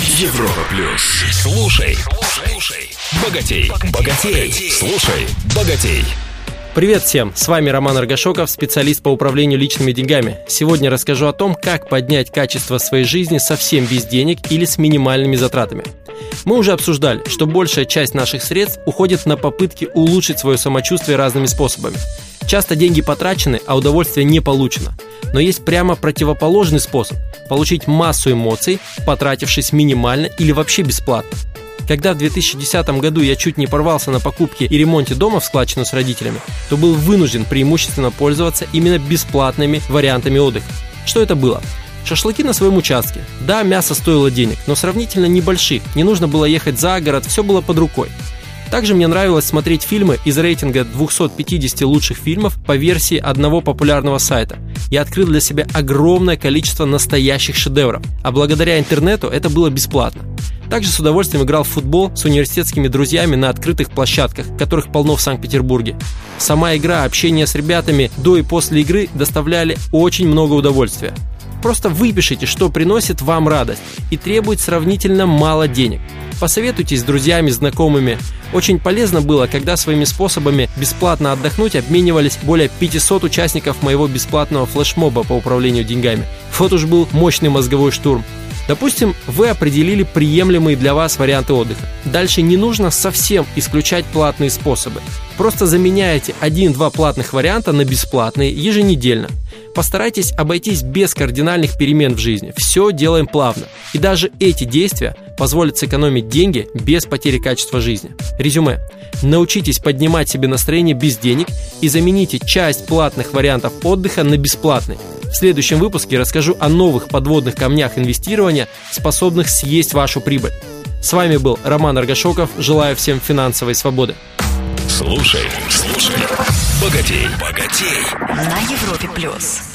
Европа плюс. Слушай, слушай, богатей, богатей, слушай, богатей. Привет всем! С вами Роман Аргашоков, специалист по управлению личными деньгами. Сегодня расскажу о том, как поднять качество своей жизни совсем без денег или с минимальными затратами. Мы уже обсуждали, что большая часть наших средств уходит на попытки улучшить свое самочувствие разными способами. Часто деньги потрачены, а удовольствие не получено. Но есть прямо противоположный способ – получить массу эмоций, потратившись минимально или вообще бесплатно. Когда в 2010 году я чуть не порвался на покупке и ремонте дома в складчину с родителями, то был вынужден преимущественно пользоваться именно бесплатными вариантами отдыха. Что это было? Шашлыки на своем участке. Да, мясо стоило денег, но сравнительно небольших, не нужно было ехать за город, все было под рукой. Также мне нравилось смотреть фильмы из рейтинга 250 лучших фильмов по версии одного популярного сайта. Я открыл для себя огромное количество настоящих шедевров, а благодаря интернету это было бесплатно. Также с удовольствием играл в футбол с университетскими друзьями на открытых площадках, которых полно в Санкт-Петербурге. Сама игра, общение с ребятами до и после игры доставляли очень много удовольствия. Просто выпишите, что приносит вам радость и требует сравнительно мало денег. Посоветуйтесь с друзьями, знакомыми. Очень полезно было, когда своими способами бесплатно отдохнуть обменивались более 500 участников моего бесплатного флешмоба по управлению деньгами. Вот уж был мощный мозговой штурм. Допустим, вы определили приемлемые для вас варианты отдыха. Дальше не нужно совсем исключать платные способы. Просто заменяете один-два платных варианта на бесплатные еженедельно. Постарайтесь обойтись без кардинальных перемен в жизни. Все делаем плавно. И даже эти действия позволят сэкономить деньги без потери качества жизни. Резюме. Научитесь поднимать себе настроение без денег и замените часть платных вариантов отдыха на бесплатные. В следующем выпуске расскажу о новых подводных камнях инвестирования, способных съесть вашу прибыль. С вами был Роман Аргашоков. Желаю всем финансовой свободы. Слушай, слушай, богатей, богатей. На Европе плюс.